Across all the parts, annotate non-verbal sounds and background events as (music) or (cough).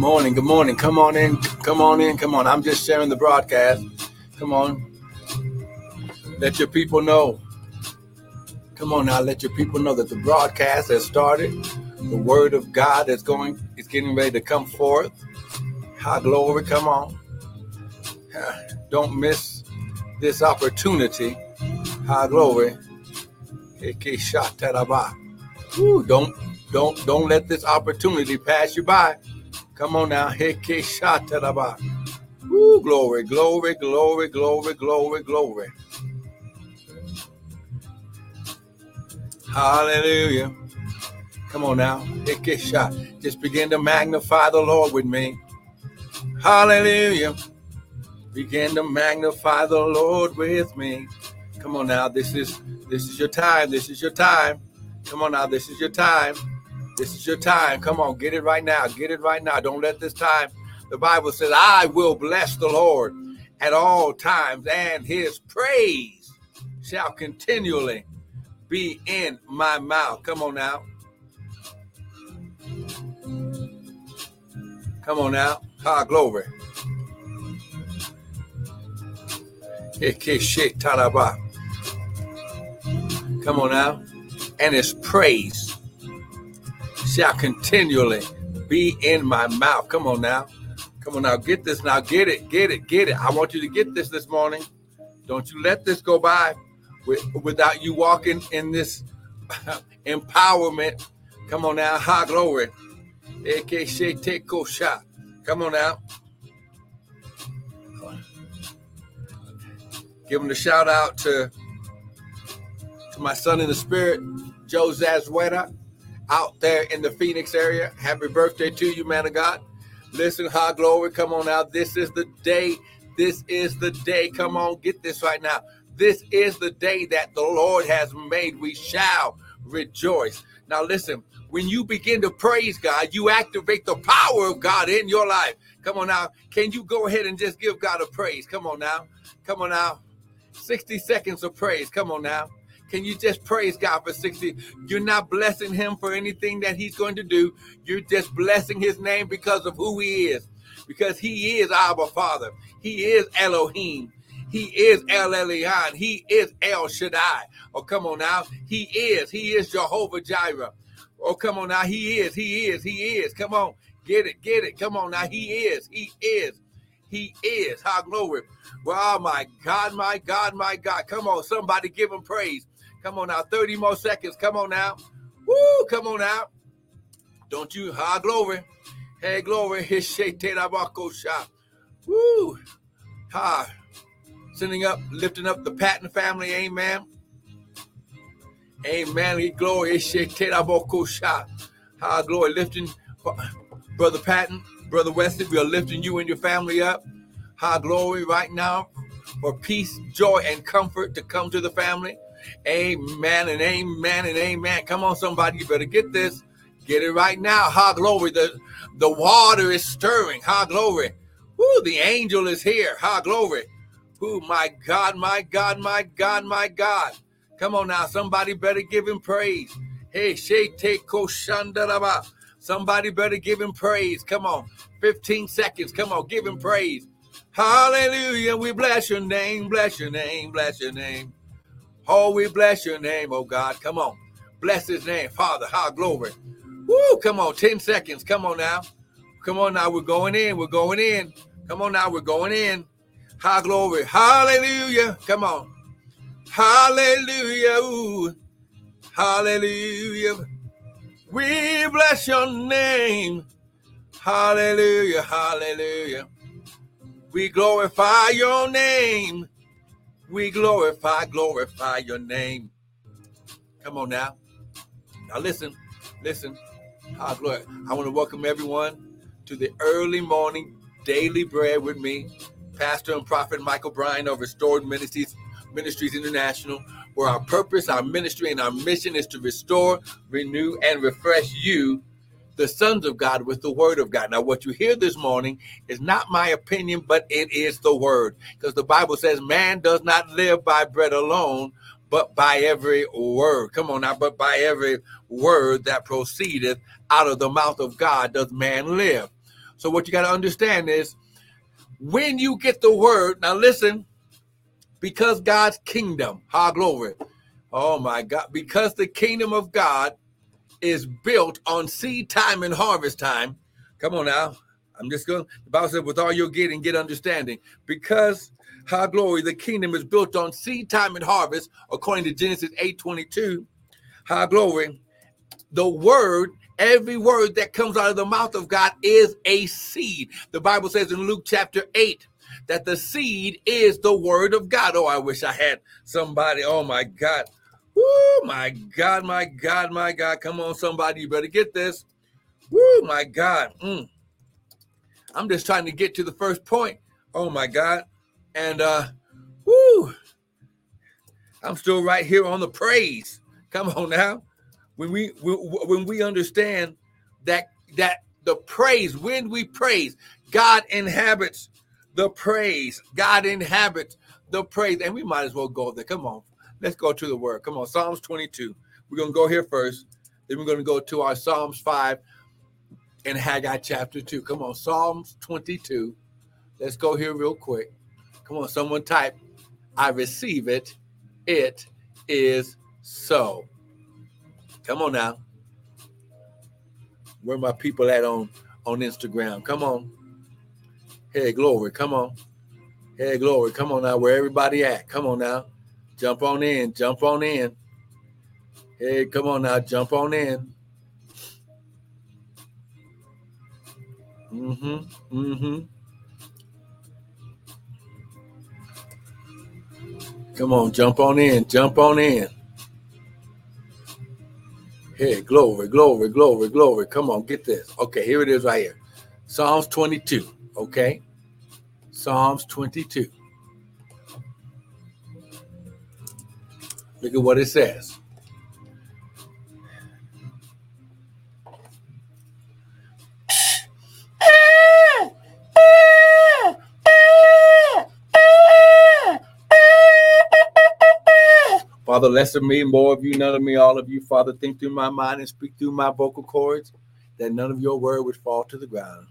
morning. Good morning. Come on in. Come on in. Come on. I'm just sharing the broadcast. Come on. Let your people know. Come on now. Let your people know that the broadcast has started. The word of God is going, is getting ready to come forth. High glory. Come on. (sighs) Don't miss this opportunity. High glory. Ooh, don't don't don't let this opportunity pass you by. Come on now. Ooh, glory, glory, glory, glory, glory, glory. Hallelujah. Come on now. Just begin to magnify the Lord with me. Hallelujah. Begin to magnify the Lord with me. Come on now. This is this is your time. This is your time. Come on now. This is your time. This is your time. Come on, get it right now. Get it right now. Don't let this time. The Bible says, I will bless the Lord at all times, and his praise shall continually be in my mouth. Come on now. Come on now. Ha, glory. Come on now. And his praise shall continually be in my mouth. Come on now. Come on now. Get this now. Get it. Get it. Get it. I want you to get this this morning. Don't you let this go by without you walking in this (laughs) empowerment. Come on now. High glory. Come on now. Give him a shout out to, to my son in the spirit, Joe Zazueta out there in the Phoenix area. Happy birthday to you, man of God. Listen, high glory. Come on out. This is the day. This is the day. Come on, get this right now. This is the day that the Lord has made. We shall rejoice. Now, listen, when you begin to praise God, you activate the power of God in your life. Come on now. Can you go ahead and just give God a praise? Come on now. Come on now. 60 seconds of praise. Come on now. Can you just praise God for 60? You're not blessing him for anything that he's going to do. You're just blessing his name because of who he is. Because he is our Father. He is Elohim. He is El Elyon. He is El Shaddai. Oh, come on now. He is. He is Jehovah Jireh. Oh, come on now. He is. He is. He is. Come on. Get it. Get it. Come on now. He is. He is. He is. How glory. Well, oh my God, my God, my God. Come on. Somebody give him praise. Come on now, 30 more seconds. Come on now. Woo, come on now. Don't you, high glory. Hey, glory. (laughs) shot. Woo. Ha. Sending up, lifting up the Patton family. Amen. Amen. Glory. shot. High glory. Lifting Brother Patton, Brother Wesley, we are lifting you and your family up. High glory right now for peace, joy, and comfort to come to the family. Amen and amen and amen. Come on, somebody, you better get this. Get it right now. Ha glory. The the water is stirring. Ha glory. Woo, the angel is here. Ha glory. Who my God, my God, my God, my God. Come on now. Somebody better give him praise. Hey, Shete Koshandaraba. Somebody better give him praise. Come on. 15 seconds. Come on, give him praise. Hallelujah. We bless your name, bless your name, bless your name. Oh, we bless your name, oh God. Come on. Bless his name, Father. How glory. Woo, come on. 10 seconds. Come on now. Come on now. We're going in. We're going in. Come on now. We're going in. High glory. Hallelujah. Come on. Hallelujah. Ooh. Hallelujah. We bless your name. Hallelujah. Hallelujah. We glorify your name. We glorify, glorify your name. Come on now. Now listen, listen. Ah, glory. I want to welcome everyone to the early morning daily bread with me, Pastor and Prophet Michael Bryan of Restored Ministries, Ministries International, where our purpose, our ministry, and our mission is to restore, renew, and refresh you the sons of God with the word of God. Now, what you hear this morning is not my opinion, but it is the word. Because the Bible says, man does not live by bread alone, but by every word. Come on now, but by every word that proceedeth out of the mouth of God does man live. So what you got to understand is when you get the word, now listen, because God's kingdom, high glory. Oh my God, because the kingdom of God is built on seed time and harvest time. Come on now. I'm just going, the Bible said, with all you're getting, get understanding. Because high glory, the kingdom is built on seed time and harvest, according to Genesis 8 22. High glory. The word Every word that comes out of the mouth of God is a seed. The Bible says in Luke chapter 8 that the seed is the word of God. Oh, I wish I had somebody. Oh, my God. Woo, my God, my God, my God. Come on, somebody. You better get this. Woo, my God. Mm. I'm just trying to get to the first point. Oh, my God. And, uh, woo, I'm still right here on the praise. Come on now when we when we understand that that the praise when we praise god inhabits the praise god inhabits the praise and we might as well go there come on let's go to the word come on psalms 22 we're going to go here first then we're going to go to our psalms 5 and haggai chapter 2 come on psalms 22 let's go here real quick come on someone type i receive it it is so Come on now. Where my people at on on Instagram? Come on. Hey, glory. Come on. Hey, glory. Come on now. Where everybody at? Come on now. Jump on in. Jump on in. Hey, come on now. Jump on in. Mm-hmm. Mm-hmm. Come on, jump on in. Jump on in. Hey, glory, glory, glory, glory. Come on, get this. Okay, here it is right here. Psalms 22. Okay. Psalms 22. Look at what it says. Father, less of me, more of you, none of me, all of you. Father, think through my mind and speak through my vocal cords that none of your word would fall to the ground.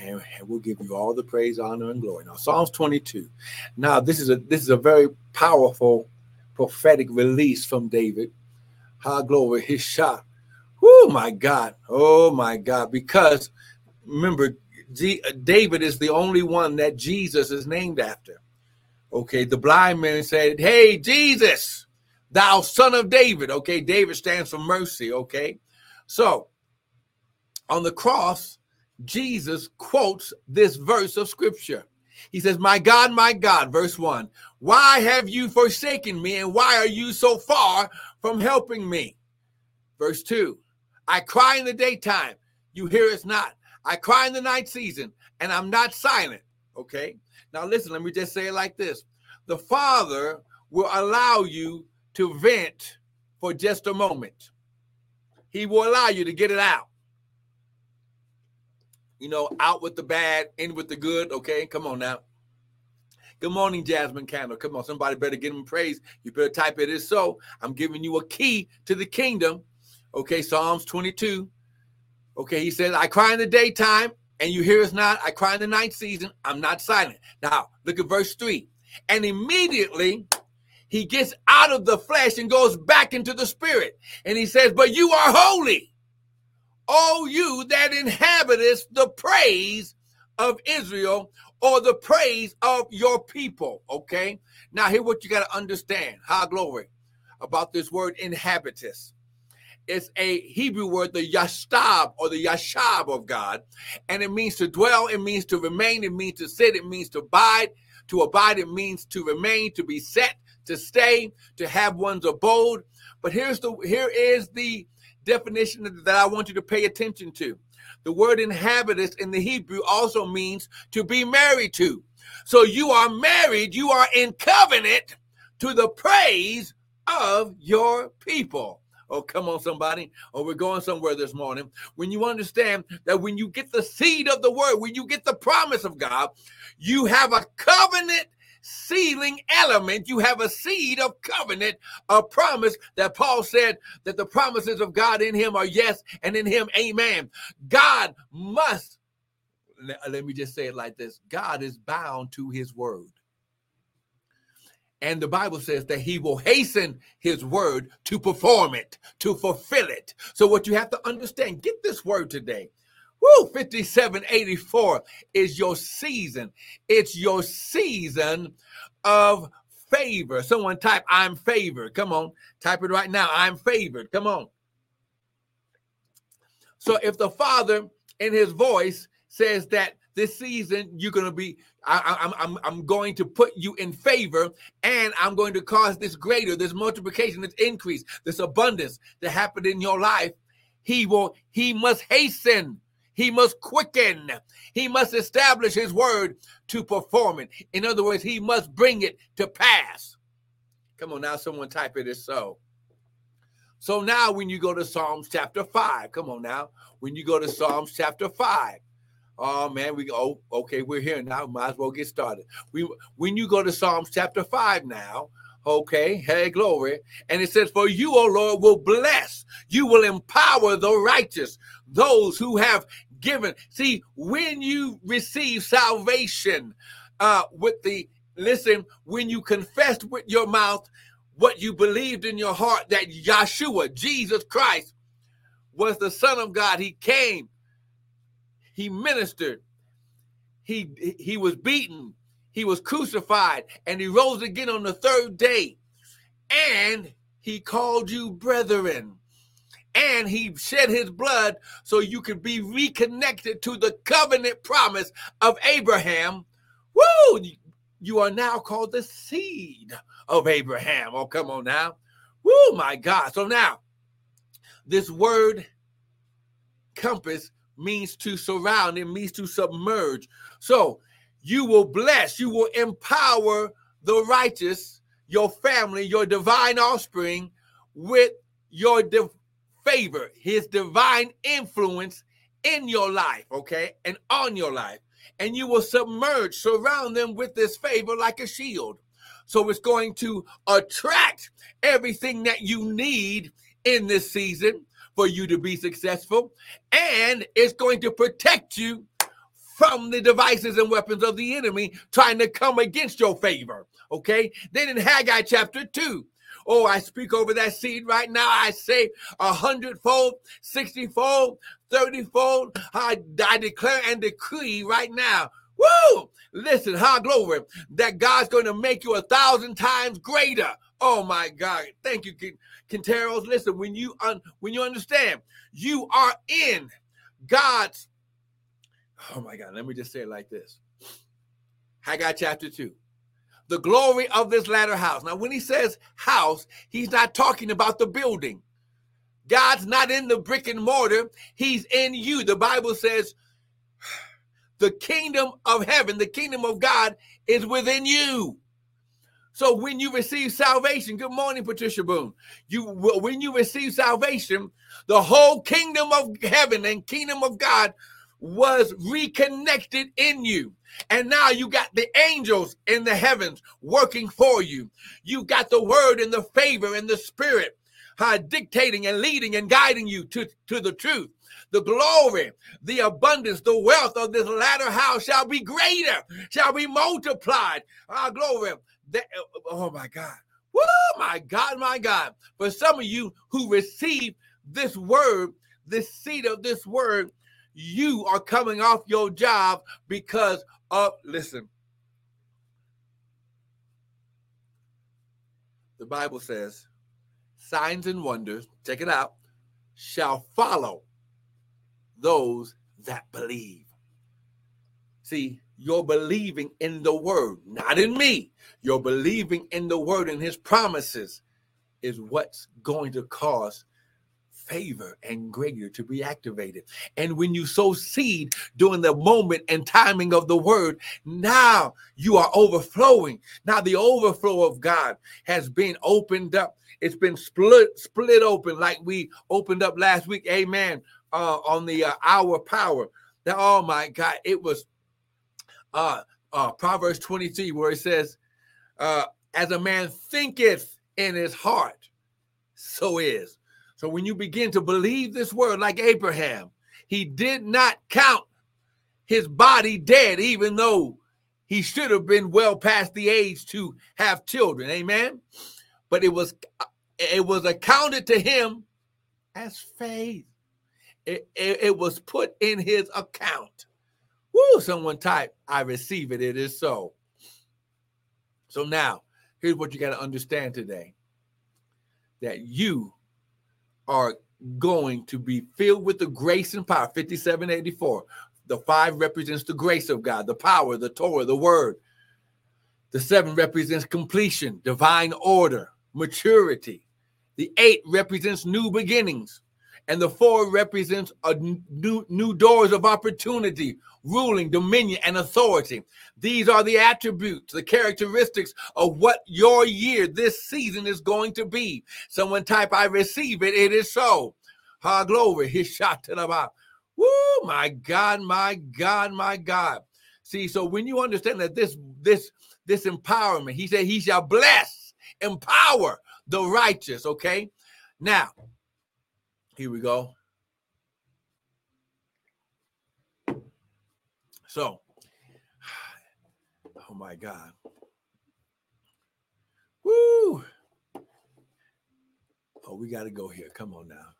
And, and we'll give you all the praise, honor, and glory. Now, Psalms 22. Now, this is a this is a very powerful prophetic release from David. High glory, his shot. Oh my God. Oh my God. Because remember, G- David is the only one that Jesus is named after. Okay, the blind man said, Hey, Jesus, thou son of David. Okay, David stands for mercy. Okay, so on the cross, Jesus quotes this verse of scripture. He says, My God, my God, verse one, why have you forsaken me and why are you so far from helping me? Verse two, I cry in the daytime, you hear us not. I cry in the night season and I'm not silent. Okay. Now, listen, let me just say it like this the Father will allow you to vent for just a moment, He will allow you to get it out. You know, out with the bad, in with the good. Okay, come on now. Good morning, Jasmine Candle. Come on, somebody better give him praise. You better type it is so. I'm giving you a key to the kingdom. Okay, Psalms 22. Okay, he says, I cry in the daytime and you hear us not. I cry in the night season. I'm not silent. Now, look at verse 3. And immediately he gets out of the flesh and goes back into the spirit. And he says, But you are holy, O you that inhabitest the praise of Israel or the praise of your people. Okay. Now, here what you got to understand. High glory about this word inhabitants. It's a Hebrew word, the yashtab or the yashab of God. And it means to dwell, it means to remain, it means to sit, it means to abide. To abide, it means to remain, to be set, to stay, to have one's abode. But here's the here is the definition that I want you to pay attention to. The word inhabitants in the Hebrew also means to be married to. So you are married, you are in covenant to the praise of your people. Oh, come on, somebody. Oh, we're going somewhere this morning. When you understand that when you get the seed of the word, when you get the promise of God, you have a covenant sealing element. You have a seed of covenant, a promise that Paul said that the promises of God in him are yes, and in him, amen. God must let me just say it like this God is bound to his word. And the Bible says that he will hasten his word to perform it, to fulfill it. So, what you have to understand, get this word today. Woo, 5784 is your season. It's your season of favor. Someone type, I'm favored. Come on, type it right now. I'm favored. Come on. So, if the Father in his voice says that this season you're going to be I, am I'm, I'm going to put you in favor and i'm going to cause this greater this multiplication this increase this abundance to happen in your life he will he must hasten he must quicken he must establish his word to perform it in other words he must bring it to pass come on now someone type it as so so now when you go to psalms chapter 5 come on now when you go to psalms chapter 5 Oh man, we go. Oh, okay, we're here now. Might as well get started. We when you go to Psalms chapter five now. Okay, hey, glory. And it says, For you, O Lord, will bless, you will empower the righteous, those who have given. See, when you receive salvation uh, with the, listen, when you confessed with your mouth what you believed in your heart that Yeshua, Jesus Christ, was the Son of God, He came he ministered. He he was beaten. He was crucified and he rose again on the third day. And he called you brethren. And he shed his blood so you could be reconnected to the covenant promise of Abraham. Woo! You are now called the seed of Abraham. Oh, come on now. Woo, my God. So now, this word compass means to surround, it means to submerge. So you will bless, you will empower the righteous, your family, your divine offspring with your favor, his divine influence in your life, okay, and on your life. And you will submerge, surround them with this favor like a shield. So it's going to attract everything that you need in this season for you to be successful, and it's going to protect you from the devices and weapons of the enemy trying to come against your favor. Okay. Then in Haggai chapter 2, Oh, I speak over that seed right now. I say a hundredfold, sixtyfold, thirtyfold. I, I declare and decree right now. Woo! Listen, high glory, that God's going to make you a thousand times greater. Oh my God. Thank you, Quinteros, listen, when you un, when you understand, you are in God's. Oh my God, let me just say it like this. Haggai chapter 2. The glory of this latter house. Now, when he says house, he's not talking about the building. God's not in the brick and mortar, he's in you. The Bible says (sighs) the kingdom of heaven, the kingdom of God is within you. So when you receive salvation, good morning, Patricia Boone. You when you receive salvation, the whole kingdom of heaven and kingdom of God was reconnected in you. And now you got the angels in the heavens working for you. You got the word and the favor and the spirit uh, dictating and leading and guiding you to, to the truth. The glory, the abundance, the wealth of this latter house shall be greater, shall be multiplied. Our glory. That, oh my God. Woo, my God, my God. For some of you who receive this word, this seed of this word, you are coming off your job because of, listen, the Bible says, signs and wonders, check it out, shall follow those that believe. See, you're believing in the word, not in me. You're believing in the word and his promises is what's going to cause favor and greater to be activated. And when you sow seed during the moment and timing of the word, now you are overflowing. Now the overflow of God has been opened up. It's been split split open like we opened up last week. Amen. Uh, on the uh, hour power. That oh my God, it was uh, uh, Proverbs 23, where it says, uh, As a man thinketh in his heart, so is. So when you begin to believe this word, like Abraham, he did not count his body dead, even though he should have been well past the age to have children. Amen. But it was it was accounted to him as faith. It, it, it was put in his account. Woo, someone type, I receive it. It is so. So now, here's what you got to understand today that you are going to be filled with the grace and power. 5784. The five represents the grace of God, the power, the Torah, the word. The seven represents completion, divine order, maturity. The eight represents new beginnings. And the four represents a new, new doors of opportunity, ruling, dominion, and authority. These are the attributes, the characteristics of what your year, this season is going to be. Someone type, I receive it. It is so. Ha glory. His shot to the bottom. Woo, my God, my God, my God. See, so when you understand that this, this, this empowerment, he said, he shall bless, empower the righteous. Okay. Now, here we go. So, (sighs) oh my God. Woo! Oh, we got to go here. Come on now.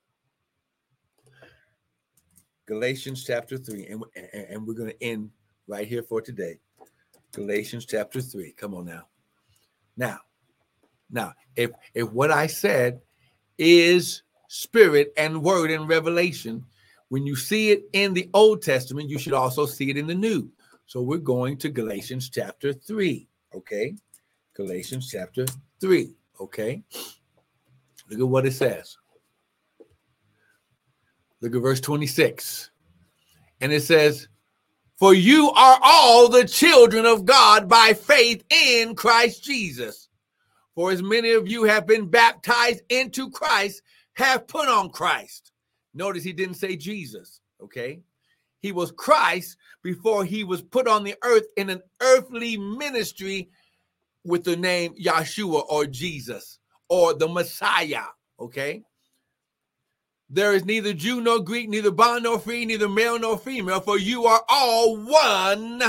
Galatians chapter 3, and, and, and we're going to end right here for today. Galatians chapter 3. Come on now. Now, now, if if what I said is spirit and word and revelation, when you see it in the Old Testament, you should also see it in the New. So we're going to Galatians chapter 3. Okay. Galatians chapter 3. Okay. Look at what it says. Look at verse 26. And it says, For you are all the children of God by faith in Christ Jesus. For as many of you have been baptized into Christ, have put on Christ. Notice he didn't say Jesus, okay? He was Christ before he was put on the earth in an earthly ministry with the name Yeshua or Jesus or the Messiah, okay? There is neither Jew nor Greek, neither bond nor free, neither male nor female, for you are all one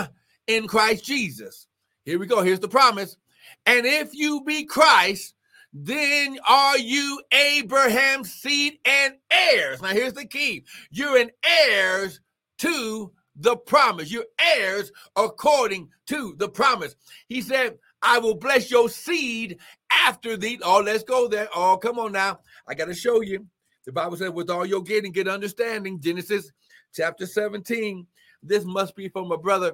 in Christ Jesus. Here we go. Here's the promise. And if you be Christ, then are you Abraham's seed and heirs. Now, here's the key you're an heirs to the promise. You're heirs according to the promise. He said, I will bless your seed after thee. Oh, let's go there. Oh, come on now. I got to show you. The Bible said, with all your getting, get understanding. Genesis chapter 17. This must be from a brother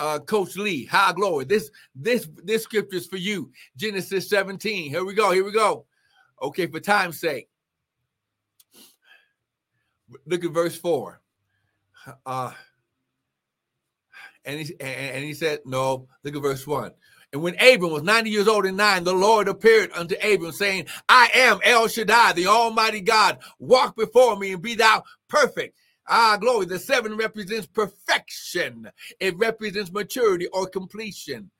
uh, Coach Lee. High glory. This this this scripture is for you. Genesis 17. Here we go. Here we go. Okay, for time's sake. Look at verse 4. Uh and he and he said, No, look at verse 1. And when Abram was 90 years old and nine, the Lord appeared unto Abram, saying, I am El Shaddai, the Almighty God. Walk before me and be thou perfect. Ah, glory. The seven represents perfection, it represents maturity or completion.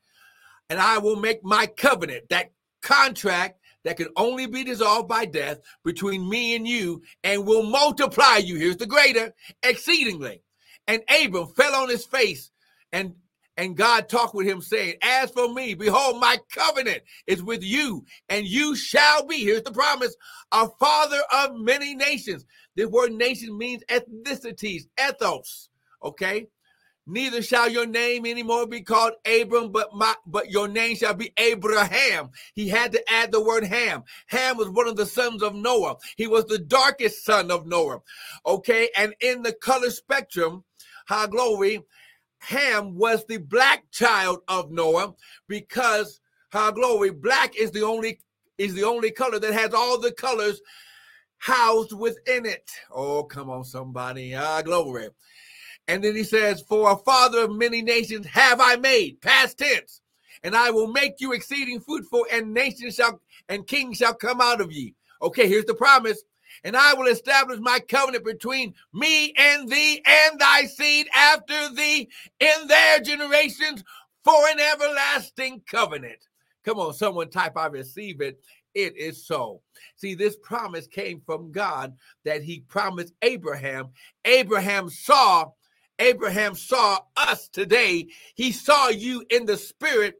And I will make my covenant, that contract that can only be dissolved by death between me and you, and will multiply you. Here's the greater exceedingly. And Abram fell on his face and and God talked with him, saying, As for me, behold, my covenant is with you, and you shall be, here's the promise, a father of many nations. This word nation means ethnicities, ethos. Okay. Neither shall your name anymore be called Abram, but my but your name shall be Abraham. He had to add the word Ham. Ham was one of the sons of Noah. He was the darkest son of Noah. Okay, and in the color spectrum, high glory, Ham was the black child of Noah because high glory, black is the only is the only color that has all the colors housed within it. Oh, come on, somebody. Ah, glory. And then he says, For a father of many nations have I made, past tense, and I will make you exceeding fruitful, and nations shall and kings shall come out of ye. Okay, here's the promise. And I will establish my covenant between me and thee and thy seed after thee in their generations for an everlasting covenant. Come on, someone type, I receive it it is so. See, this promise came from God that he promised Abraham. Abraham saw Abraham saw us today. He saw you in the spirit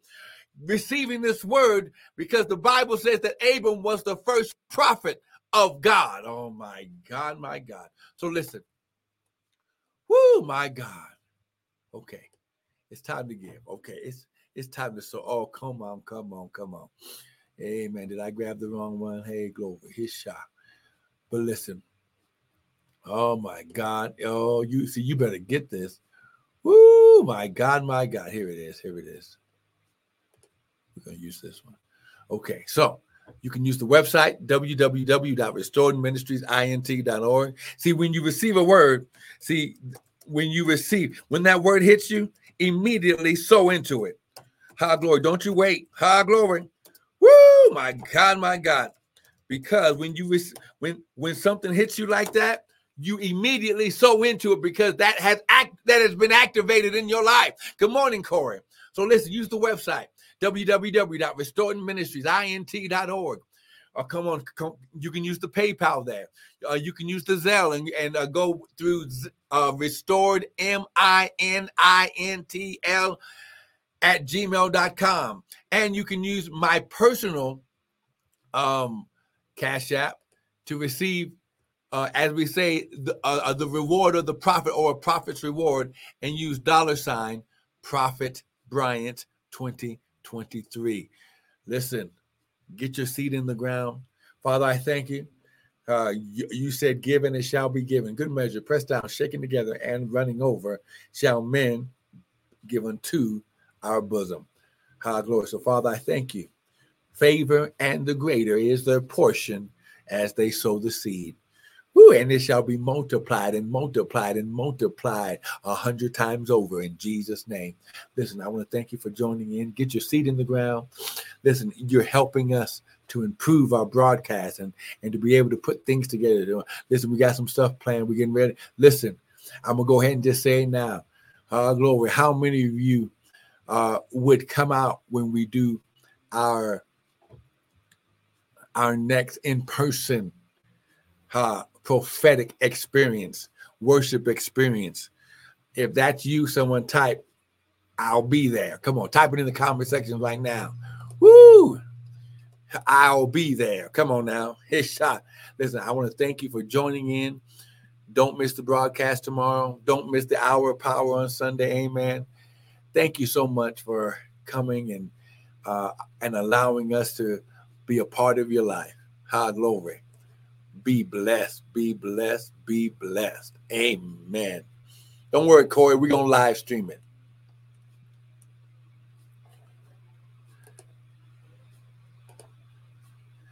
receiving this word because the Bible says that Abram was the first prophet of God. Oh my God, my God. So listen. Woo, my God. Okay. It's time to give. Okay. It's it's time to so oh come on, come on, come on. Amen. Did I grab the wrong one? Hey, glory. His shot. But listen. Oh my God. Oh, you see, you better get this. Woo, my God, my God. Here it is. Here it is. We're to use this one. Okay, so you can use the website www.restoredministriesint.org. See, when you receive a word, see, when you receive, when that word hits you, immediately sow into it. High glory. Don't you wait. High glory. Woo! My God, my God. Because when you when when something hits you like that, you immediately sow into it because that has act that has been activated in your life. Good morning, Corey. So listen, use the website www.restoredministriesint.org. Or come on, come, you can use the PayPal there. Uh, you can use the Zelle and, and uh, go through uh, restored M I N I N T L at gmail.com. And you can use my personal um, Cash App to receive, uh, as we say, the, uh, uh, the reward of the profit or a prophet's reward and use dollar sign Prophet Bryant 20 23. Listen, get your seed in the ground. Father, I thank you. Uh, you, you, said, Given it shall be given. Good measure, pressed down, shaken together, and running over, shall men give unto our bosom. High glory. So, Father, I thank you. Favor and the greater is their portion as they sow the seed. Woo, and it shall be multiplied and multiplied and multiplied a hundred times over in Jesus' name. Listen, I want to thank you for joining in. Get your seat in the ground. Listen, you're helping us to improve our broadcast and, and to be able to put things together. Listen, we got some stuff planned. We're getting ready. Listen, I'm gonna go ahead and just say now, uh, glory. How many of you uh, would come out when we do our our next in person uh, prophetic experience, worship experience. If that's you, someone type, I'll be there. Come on, type it in the comment section right now. Woo! I'll be there. Come on now. (laughs) Hit shot. Listen, I want to thank you for joining in. Don't miss the broadcast tomorrow. Don't miss the hour of power on Sunday. Amen. Thank you so much for coming and uh, and allowing us to be a part of your life. High glory. Be blessed, be blessed, be blessed. Amen. Don't worry, Corey. We're going to live stream it.